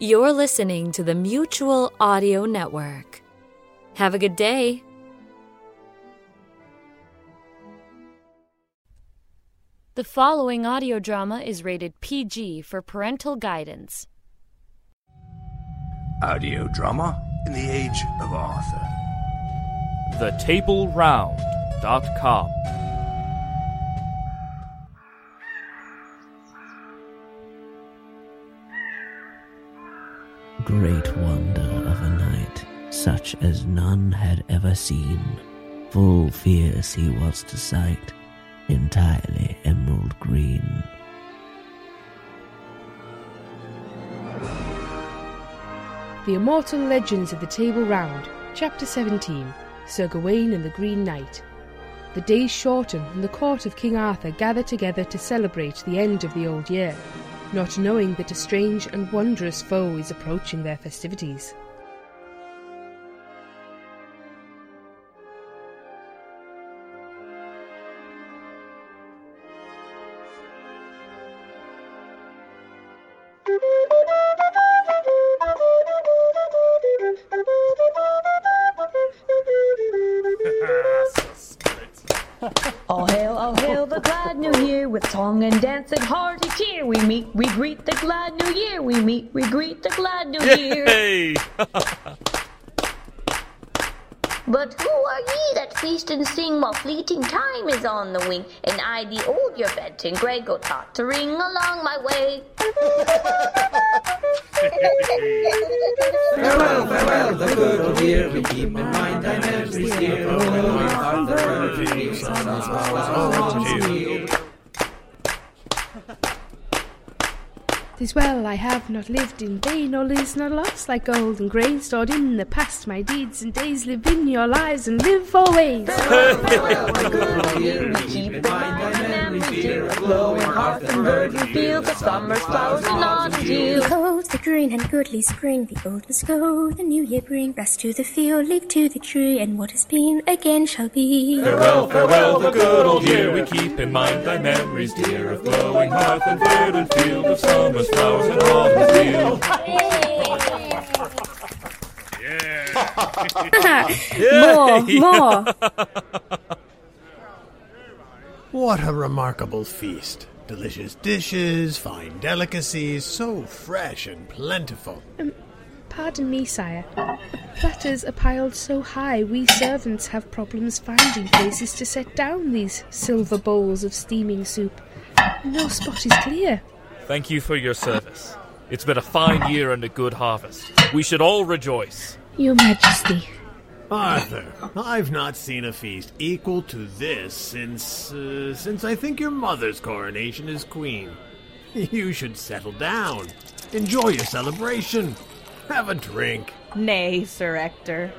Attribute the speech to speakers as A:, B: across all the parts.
A: You're listening to the Mutual Audio Network. Have a good day. The following audio drama is rated PG for parental guidance.
B: Audio drama in the age of Arthur.
C: TheTableRound.com.
D: Great wonder of a night, such as none had ever seen. Full fierce he was to sight, entirely emerald green.
E: The Immortal Legends of the Table Round, Chapter 17 Sir Gawain and the Green Knight. The days shorten, and the court of King Arthur gather together to celebrate the end of the old year, not knowing that a strange and wondrous foe is approaching their festivities.
F: Hail, the glad new year with song and dance and hearty cheer. We meet, we greet the glad new year. We meet, we greet the glad new year.
C: Hey!
F: But who are ye that feast and sing while fleeting time is on the wing? And I, the old your bed and Grego taught to ring along my way.
G: Farewell, farewell, the good old year. We keep in mind thy memories dear. Oh, our heart, the bird, summer's flowers, autumn's yield.
E: Tis well I have not lived in vain, all is not lost like gold and grain stored in the past. My deeds and days live in your lives and live always.
G: Farewell, the good old year. We keep in mind thy memories dear. A glowing hearth and verdant field, the summer's flowers and autumn's yield.
H: Behold the green and goodly spring, the old must go, the new year bring. Rest to the field, leave to the tree, and what has been again shall be.
C: Farewell, farewell, the good old year. We keep in mind thy memories dear of glowing hearth and verdant field, of summer's flowers and autumn's yield.
A: More, more.
I: What a remarkable feast. Delicious dishes, fine delicacies, so fresh and plentiful.
E: Um, pardon me, sire. Platters are piled so high, we servants have problems finding places to set down these silver bowls of steaming soup. No spot is clear.
C: Thank you for your service. It's been a fine year and a good harvest. We should all rejoice.
E: Your Majesty.
I: Arthur, I've not seen a feast equal to this since, uh, since I think your mother's coronation as queen. You should settle down. Enjoy your celebration. Have a drink.
J: Nay, Sir Ector.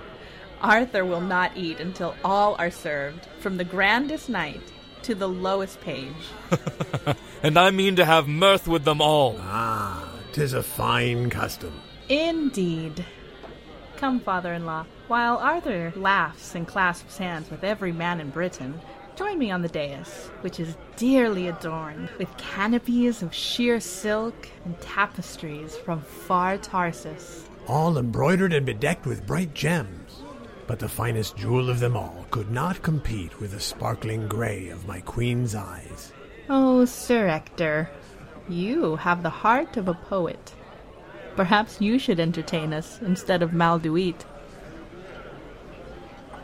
J: Arthur will not eat until all are served, from the grandest knight to the lowest page.
C: And I mean to have mirth with them all.
I: Ah, tis a fine custom.
J: Indeed. Come, father in law, while Arthur laughs and clasps hands with every man in Britain, join me on the dais, which is dearly adorned with canopies of sheer silk and tapestries from far Tarsus.
I: all embroidered and bedecked with bright gems. But the finest jewel of them all could not compete with the sparkling gray of my queen's eyes.
J: Oh, Sir Ector, you have the heart of a poet. Perhaps you should entertain us instead of Malduit.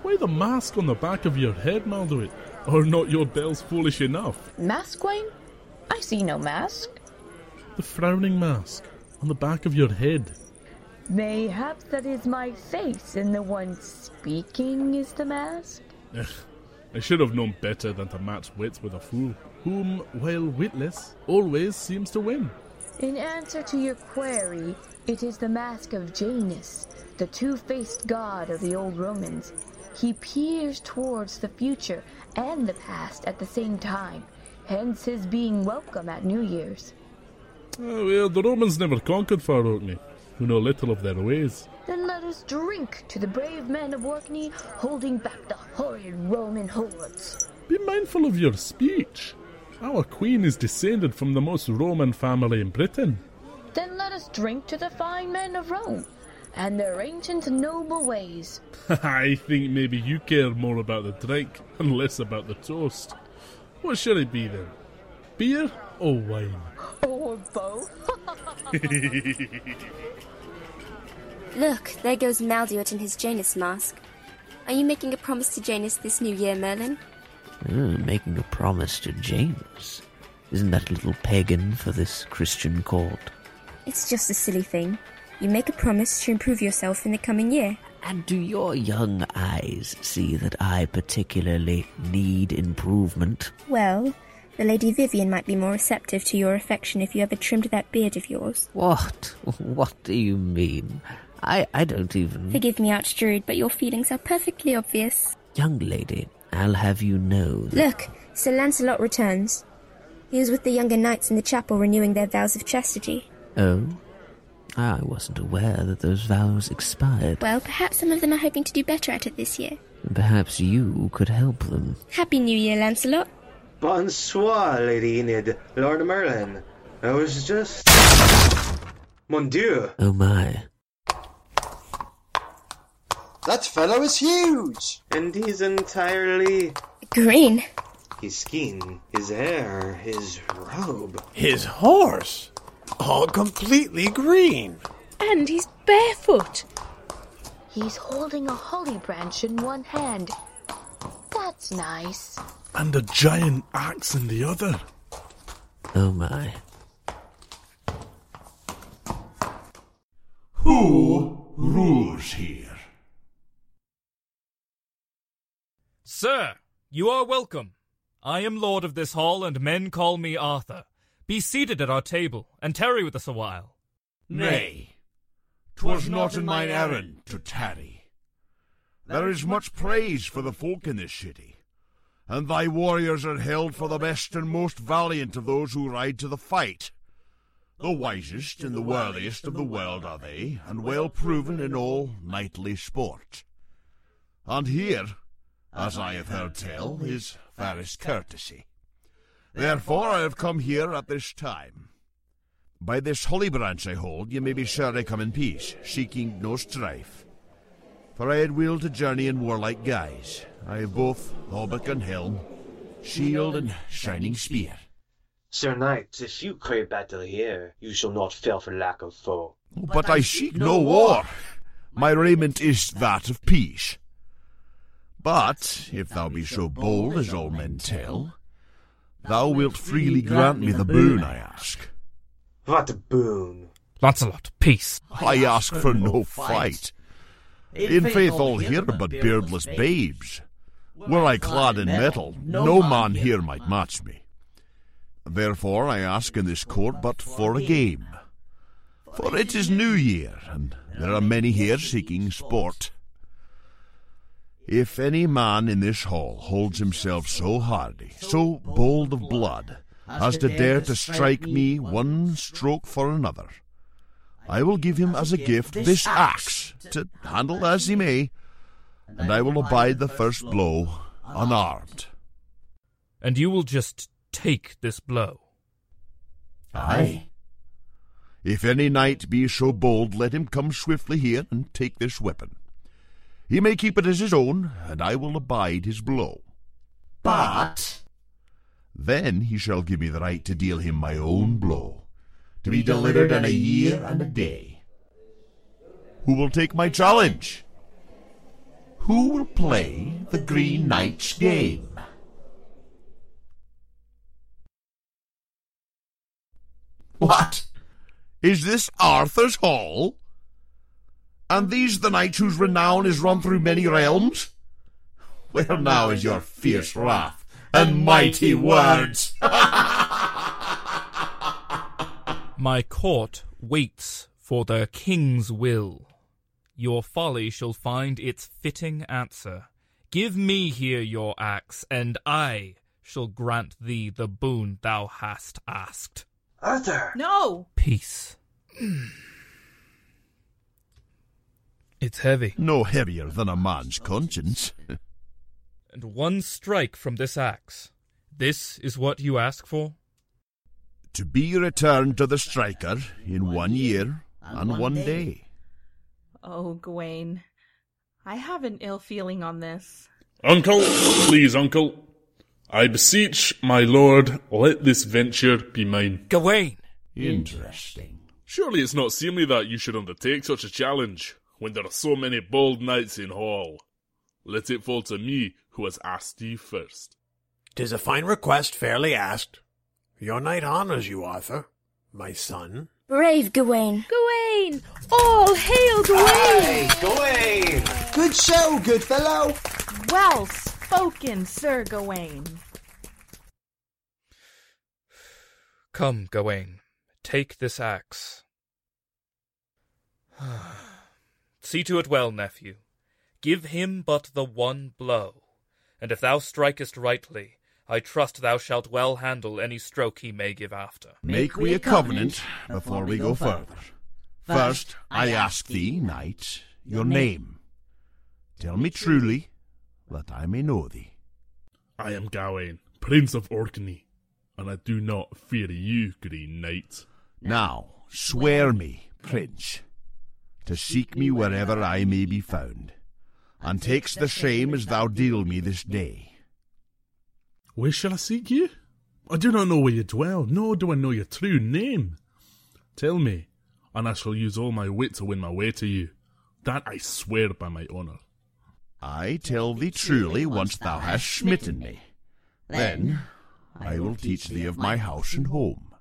K: Why the mask on the back of your head, Malduit? Are not your bells foolish enough?
F: Mask, Gawain? I see no mask.
K: The frowning mask on the back of your head.
F: Mayhaps that is my face, and the one speaking is the mask?
K: Ugh, I should have known better than to match wits with a fool, whom, while witless, always seems to win.
F: In answer to your query, it is the mask of Janus, the two-faced god of the old Romans. He peers towards the future and the past at the same time, hence his being welcome at New Year's.
K: Oh, well, the Romans never conquered Far Orkney, who know little of their ways.
F: Then let us drink to the brave men of Orkney, holding back the horrid Roman hordes.
K: Be mindful of your speech. Our queen is descended from the most Roman family in Britain.
F: Then let us drink to the fine men of Rome and their ancient noble ways.
K: I think maybe you care more about the drink and less about the toast. What should it be then? Beer or wine?
F: Or both.
H: Look, there goes Malduit in his Janus mask. Are you making a promise to Janus this new year, Merlin?
D: Uh, making a promise to Janus. Isn't that a little pagan for this Christian court?
H: It's just a silly thing. You make a promise to improve yourself in the coming year.
D: And do your young eyes see that I particularly need improvement?
H: Well, the Lady Vivian might be more receptive to your affection if you ever trimmed that beard of yours.
D: What? What do you mean? I, I don't even.
H: Forgive me, Archdruid, but your feelings are perfectly obvious.
D: Young lady, I'll have you know. That...
H: Look, Sir Lancelot returns. He was with the younger knights in the chapel renewing their vows of chastity.
D: Oh? I wasn't aware that those vows expired.
H: Well, perhaps some of them are hoping to do better at it this year.
D: Perhaps you could help them.
H: Happy New Year, Lancelot.
L: Bonsoir, Lady Enid, Lord Merlin. I was just. Mon Dieu!
D: Oh my.
M: That fellow is huge!
L: And he's entirely.
H: Green.
L: His skin, his hair, his robe.
I: His horse! All completely green.
E: And he's barefoot.
F: He's holding a holly branch in one hand. That's nice.
K: And a giant axe in the other.
D: Oh my.
B: Who rules here?
C: Sir, you are welcome. I am lord of this hall, and men call me Arthur. Be seated at our table, and tarry with us a while.
B: Nay, 'twas not in mine errand to tarry. There is much praise for the folk in this city, and thy warriors are held for the best and most valiant of those who ride to the fight. The wisest and the worthiest of the world are they, and well proven in all knightly sport. And here, as I have heard tell, is fairest courtesy. Therefore I have come here at this time. By this holy branch I hold, ye may be sure I come in peace, seeking no strife. For I had will to journey in warlike guise. I have both hauberk and helm, shield and shining spear.
L: Sir Knight, if you crave battle here, you shall not fail for lack of foe.
B: But I seek no war. My raiment is that of peace. But if thou be so bold as all men tell, thou wilt freely grant me the boon I ask.
L: What a boon!
C: Lancelot, peace.
B: I ask for no fight. In faith, all here are but beardless babes. Were I clad in metal, no man here might match me. Therefore I ask in this court but for a game. For it is New Year, and there are many here seeking sport. If any man in this hall holds himself so hardy, so bold of blood, as to dare to strike me one stroke for another, I will give him as a gift this axe, to handle as he may, and I will abide the first blow unarmed.
C: And you will just take this blow?
B: Aye. If any knight be so bold, let him come swiftly here and take this weapon. He may keep it as his own, and I will abide his blow.
M: But.
B: Then he shall give me the right to deal him my own blow, to be delivered in a year and a day. Who will take my challenge? Who will play the Green Knight's game? What? Is this Arthur's hall? And these the knights whose renown is run through many realms? Where now is your fierce wrath and mighty words?
C: My court waits for the king's will. Your folly shall find its fitting answer. Give me here your axe, and I shall grant thee the boon thou hast asked.
L: Arthur!
J: No!
C: Peace. It's heavy.
B: No heavier than a man's conscience.
C: and one strike from this axe. This is what you ask for?
B: to be returned to the striker in one year and one day.
J: Oh, Gawain. I have an ill feeling on this.
K: Uncle, please, uncle. I beseech my lord, let this venture be mine.
C: Gawain!
B: Interesting.
K: Surely it's not seemly that you should undertake such a challenge when there are so many bold knights in hall. Let it fall to me who has asked you first.
I: Tis a fine request, fairly asked. Your knight honours you, Arthur, my son.
H: Brave Gawain.
E: Gawain! All hail Gawain!
M: Gawain! Good show, good fellow!
J: Well spoken, Sir Gawain.
C: Come, Gawain, take this axe. See to it well, nephew. Give him but the one blow, and if thou strikest rightly, I trust thou shalt well handle any stroke he may give after.
B: Make we a covenant before we go further. First, I ask thee, knight, your name. Tell me truly, that I may know thee.
K: I am Gawain, Prince of Orkney, and I do not fear you, Green Knight.
B: Now, swear me, Prince, to seek me wherever I may be found, and takes the same as thou deal me this day.
K: Where shall I seek you? I do not know where you dwell, nor do I know your true name. Tell me, and I shall use all my wit to win my way to you. That I swear by my honour.
B: I tell thee truly once thou hast smitten me. Then I will teach thee of my house and home.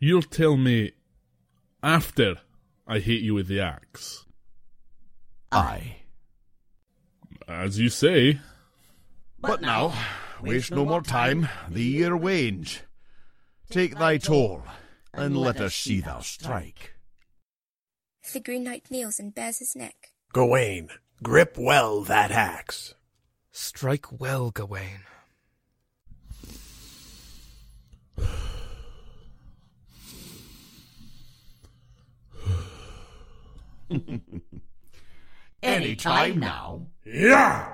K: You'll tell me after I hit you with the axe.
B: Aye.
K: As you say.
B: But now, waste no more time, the year wanes. Take thy toll, and let us see thou strike.
H: The Green Knight kneels and bares his neck.
I: Gawain, grip well that axe.
C: Strike well, Gawain.
B: Any time now.
K: Yeah!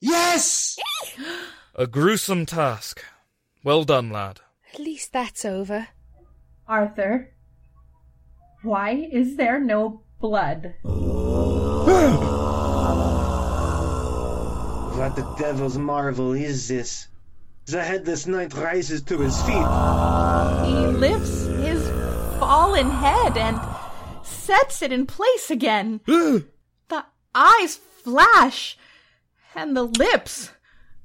M: Yes!
C: A gruesome task. Well done, lad.
E: At least that's over.
J: Arthur, why is there no blood?
L: What the devil's marvel is this? The headless knight rises to his feet.
J: He lifts his fallen head and sets it in place again. the eyes flash, and the lips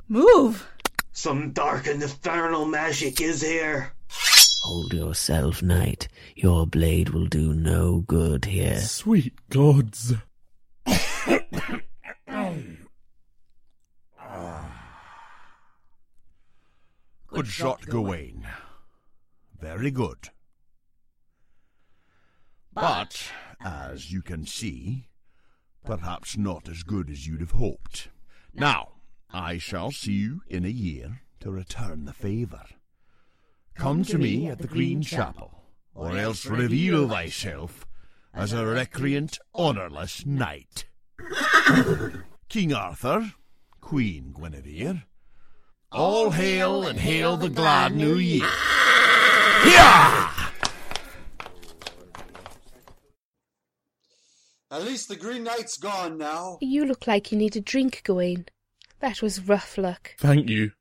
J: move.
L: Some dark and infernal magic is here.
D: Hold yourself, knight. Your blade will do no good here.
K: Sweet gods.
B: Good shot, Gawain. Very good. But, as you can see, perhaps not as good as you'd have hoped. Now, I shall see you in a year to return the favour. Come to me at the Green Chapel, or else reveal thyself as a recreant, honourless knight. King Arthur, Queen Guinevere, all hail and hail the glad new year. Ah!
M: At least the Green Knight's gone now.
E: You look like you need a drink, Gawain. That was rough luck.
K: Thank you.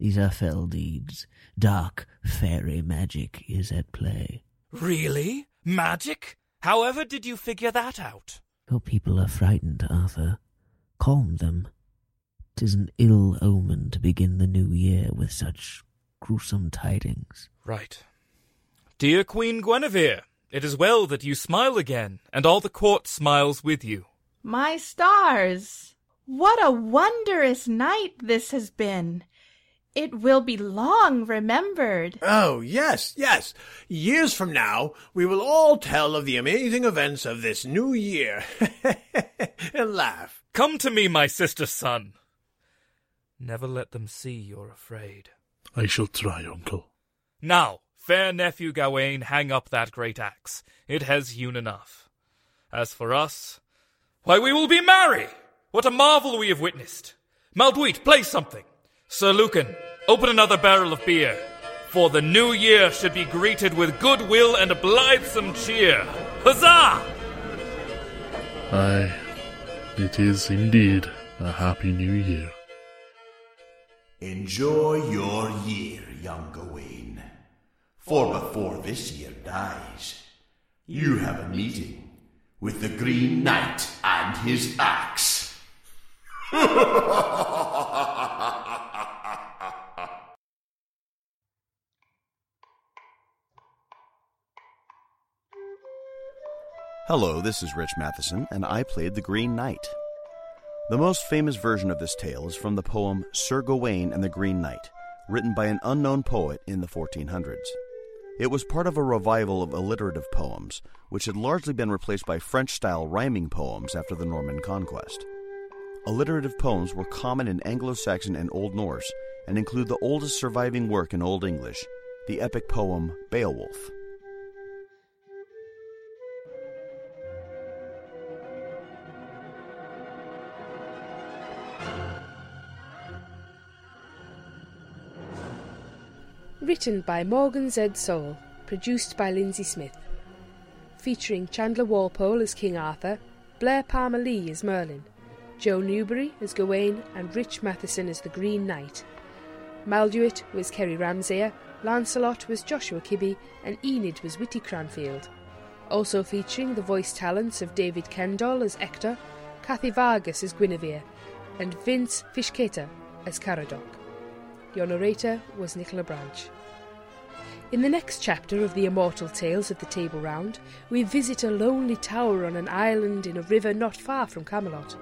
D: These are fell deeds. Dark fairy magic is at play.
C: Really? Magic? However did you figure that out?
D: Your people are frightened, Arthur. Calm them. 'Tis an ill omen to begin the new year with such gruesome tidings.
C: Right. Dear Queen Guinevere, it is well that you smile again, and all the court smiles with you.
J: My stars! What a wondrous night this has been! It will be long remembered.
I: Oh, yes, yes. Years from now, we will all tell of the amazing events of this new year. and laugh.
C: Come to me, my sister son. Never let them see you're afraid.
K: I shall try, uncle.
C: Now, fair nephew Gawain, hang up that great axe. It has hewn enough. As for us, why, we will be merry! What a marvel we have witnessed! Malduit, play something! Sir Lucan, open another barrel of beer. For the new year should be greeted with goodwill and a blithesome cheer. Huzzah!
K: Aye, it is indeed a happy new year.
B: Enjoy your year, young Gawain. For before this year dies, you have a meeting with the Green Knight and his axe.
N: Hello, this is Rich Matheson, and I played the Green Knight. The most famous version of this tale is from the poem Sir Gawain and the Green Knight, written by an unknown poet in the 1400s. It was part of a revival of alliterative poems, which had largely been replaced by French style rhyming poems after the Norman conquest. Alliterative poems were common in Anglo Saxon and Old Norse and include the oldest surviving work in Old English, the epic poem Beowulf.
E: Written by Morgan Z. Soul, produced by Lindsay Smith. Featuring Chandler Walpole as King Arthur, Blair Palmer Lee as Merlin, Joe Newbury as Gawain, and Rich Matheson as the Green Knight. Malduit was Kerry Ramsayer, Lancelot was Joshua Kibbe, and Enid was Whitty Cranfield. Also featuring the voice talents of David Kendall as Ector, Kathy Vargas as Guinevere, and Vince Fishketa as Caradoc. Your narrator was Nicola Branch. In the next chapter of the immortal tales of the Table Round, we visit a lonely tower on an island in a river not far from Camelot,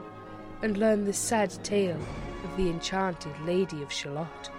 E: and learn the sad tale of the enchanted Lady of Shalott.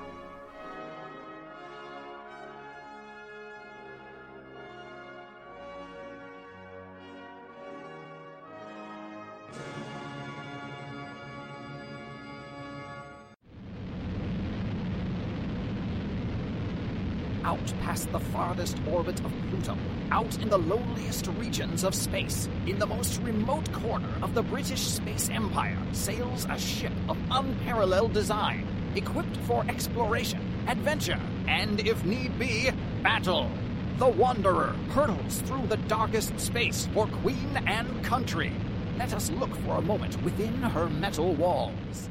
O: Out past the farthest orbit of Pluto, out in the loneliest regions of space, in the most remote corner of the British Space Empire, sails a ship of unparalleled design, equipped for exploration, adventure, and, if need be, battle. The Wanderer hurtles through the darkest space for queen and country. Let us look for a moment within her metal walls.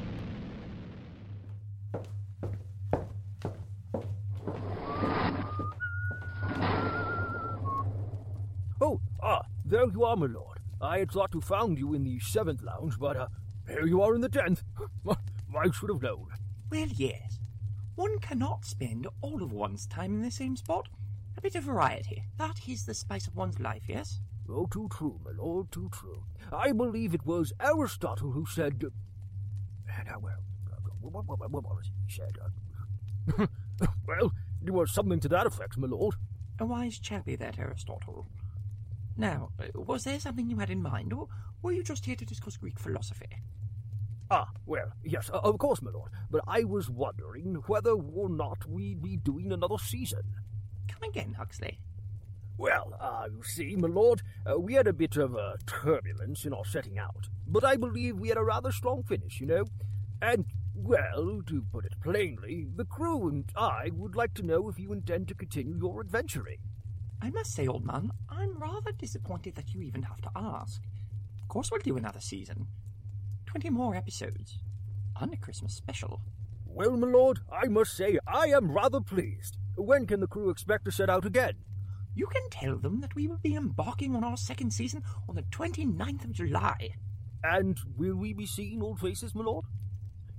P: You are, my lord. I had thought to found you in the seventh lounge, but uh, here you are in the tenth. I should have known.
Q: Well, yes. One cannot spend all of one's time in the same spot. A bit of variety. That is the spice of one's life, yes?
P: Oh, too true, my lord, too true. I believe it was Aristotle who said. Uh, now, well, what, what, what, what was it he said? Uh, well, it was something to that effect, my lord.
Q: A wise chappie, that Aristotle. Now, uh, was there something you had in mind, or were you just here to discuss Greek philosophy?
P: Ah, well, yes, uh, of course, my lord. But I was wondering whether or not we'd be doing another season.
Q: Come again, Huxley.
P: Well, ah, you see, my lord, uh, we had a bit of uh, turbulence in our setting out, but I believe we had a rather strong finish, you know. And, well, to put it plainly, the crew and I would like to know if you intend to continue your adventuring.
Q: I must say, old man, I'm rather disappointed that you even have to ask. Of course, we'll do another season. Twenty more episodes. And a Christmas special.
P: Well, my lord, I must say I am rather pleased. When can the crew expect to set out again?
Q: You can tell them that we will be embarking on our second season on the 29th of July.
P: And will we be seeing old faces, my lord?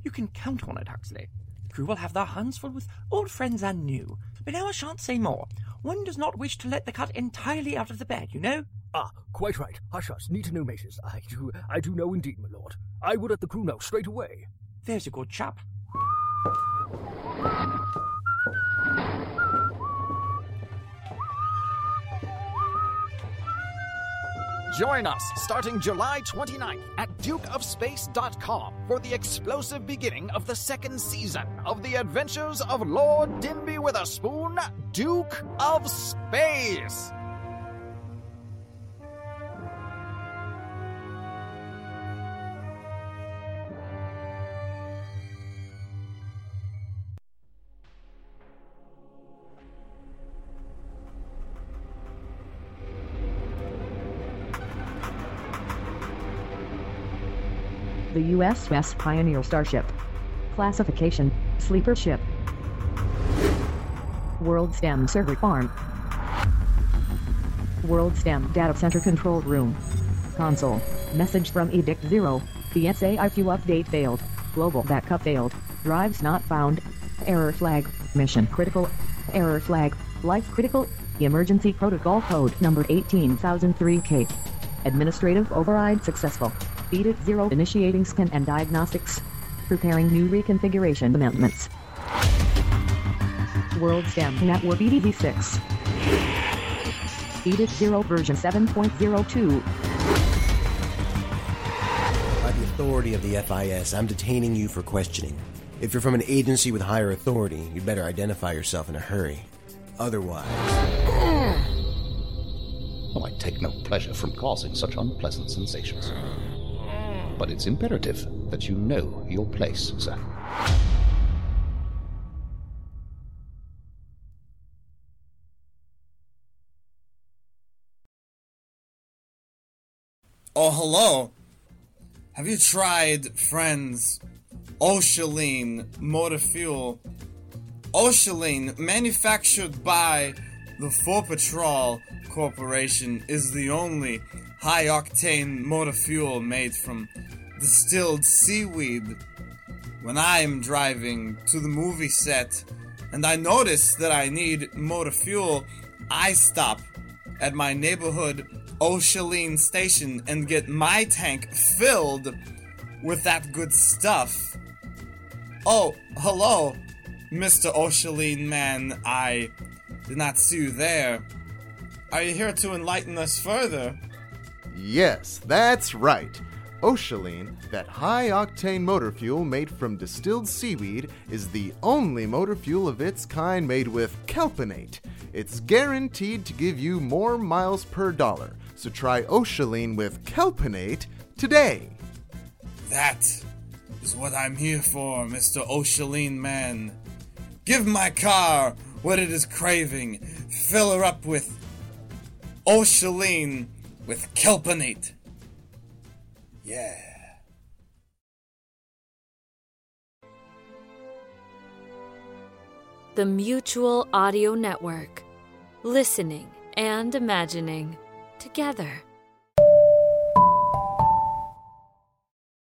Q: You can count on it, Huxley. Crew will have their hands full with old friends and new. But now I shan't say more. One does not wish to let the cat entirely out of the bag, you know?
P: Ah, quite right. Hush, hush. Need to know, maces. I do, I do know indeed, my lord. I would let the crew know straight away.
Q: There's a good chap.
O: Join us starting July 29th at dukeofspace.com for the explosive beginning of the second season of the adventures of Lord Dimby Witherspoon, Duke of Space.
R: The USS Pioneer starship. Classification, sleeper ship. World STEM server farm. World STEM data center control room. Console. Message from Edict 0. The SAIQ update failed. Global backup failed. Drives not found. Error flag. Mission critical. Error flag. Life critical. Emergency protocol code number 18003K. Administrative override successful. Edict 0 initiating scan and diagnostics. Preparing new reconfiguration amendments. World STEM Network EDV6. Edict 0 version 7.02.
S: By the authority of the FIS, I'm detaining you for questioning. If you're from an agency with higher authority, you'd better identify yourself in a hurry. Otherwise.
T: Oh, I take no pleasure from causing such unpleasant sensations. But it's imperative that you know your place, sir.
U: Oh, hello. Have you tried, friends, Ocealine motor fuel? Ocealine, manufactured by the Four Patrol Corporation, is the only high octane motor fuel made from distilled seaweed. When I'm driving to the movie set and I notice that I need motor fuel, I stop at my neighborhood Ocealine station and get my tank filled with that good stuff. Oh, hello, Mr. Ocealine man. I did not see you there. Are you here to enlighten us further?
V: Yes, that's right. Ocealine, that high octane motor fuel made from distilled seaweed, is the only motor fuel of its kind made with kelpinate. It's guaranteed to give you more miles per dollar, so try Ocealine with kelpinate today.
U: That is what I'm here for, Mr. Ocealine man. Give my car what it is craving. Fill her up with Ocealine with kelpinate. Yeah.
A: The Mutual Audio Network. Listening and imagining together.